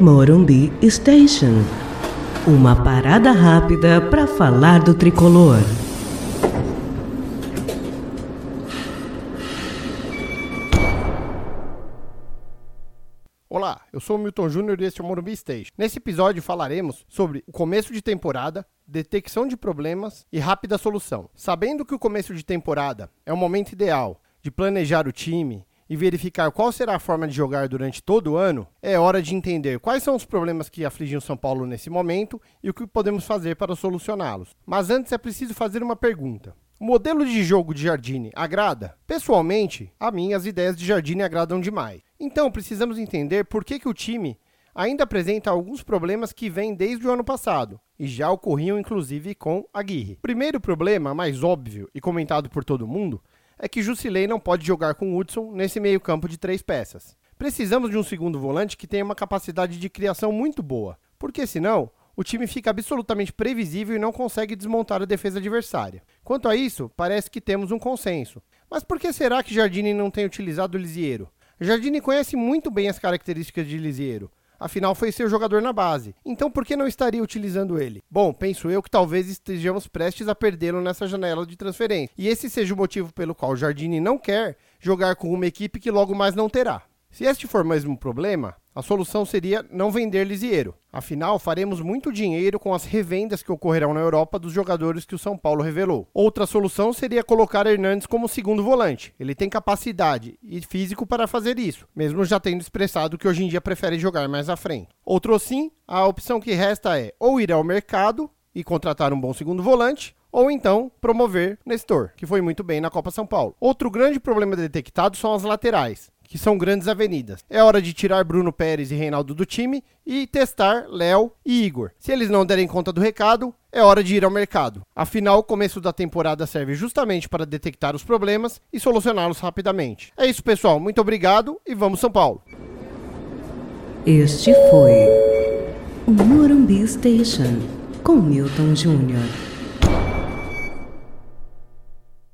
Morumbi Station. Uma parada rápida para falar do tricolor. Olá, eu sou o Milton Júnior e este é o Morumbi Station. Nesse episódio falaremos sobre o começo de temporada, detecção de problemas e rápida solução. Sabendo que o começo de temporada é o momento ideal de planejar o time e verificar qual será a forma de jogar durante todo o ano, é hora de entender quais são os problemas que afligem o São Paulo nesse momento e o que podemos fazer para solucioná-los. Mas antes é preciso fazer uma pergunta. O modelo de jogo de Jardine agrada? Pessoalmente, a mim as ideias de Jardine agradam demais. Então, precisamos entender por que, que o time ainda apresenta alguns problemas que vêm desde o ano passado e já ocorriam inclusive com Aguirre. O primeiro problema, mais óbvio e comentado por todo mundo, é que Jusilei não pode jogar com Hudson nesse meio-campo de três peças. Precisamos de um segundo volante que tenha uma capacidade de criação muito boa, porque senão o time fica absolutamente previsível e não consegue desmontar a defesa adversária. Quanto a isso, parece que temos um consenso. Mas por que será que Jardine não tem utilizado o Lisiero? Jardine conhece muito bem as características de Lisiero. Afinal, foi seu jogador na base. Então, por que não estaria utilizando ele? Bom, penso eu que talvez estejamos prestes a perdê-lo nessa janela de transferência. E esse seja o motivo pelo qual Jardine não quer jogar com uma equipe que logo mais não terá. Se este for mesmo um problema, a solução seria não vender Lisieiro. Afinal, faremos muito dinheiro com as revendas que ocorrerão na Europa dos jogadores que o São Paulo revelou. Outra solução seria colocar Hernandes como segundo volante. Ele tem capacidade e físico para fazer isso, mesmo já tendo expressado que hoje em dia prefere jogar mais à frente. Outro sim, a opção que resta é ou ir ao mercado e contratar um bom segundo volante, ou então promover Nestor, que foi muito bem na Copa São Paulo. Outro grande problema detectado são as laterais que são grandes avenidas. É hora de tirar Bruno Pérez e Reinaldo do time e testar Léo e Igor. Se eles não derem conta do recado, é hora de ir ao mercado. Afinal, o começo da temporada serve justamente para detectar os problemas e solucioná-los rapidamente. É isso, pessoal. Muito obrigado e vamos São Paulo. Este foi o Morumbi Station com Milton Júnior.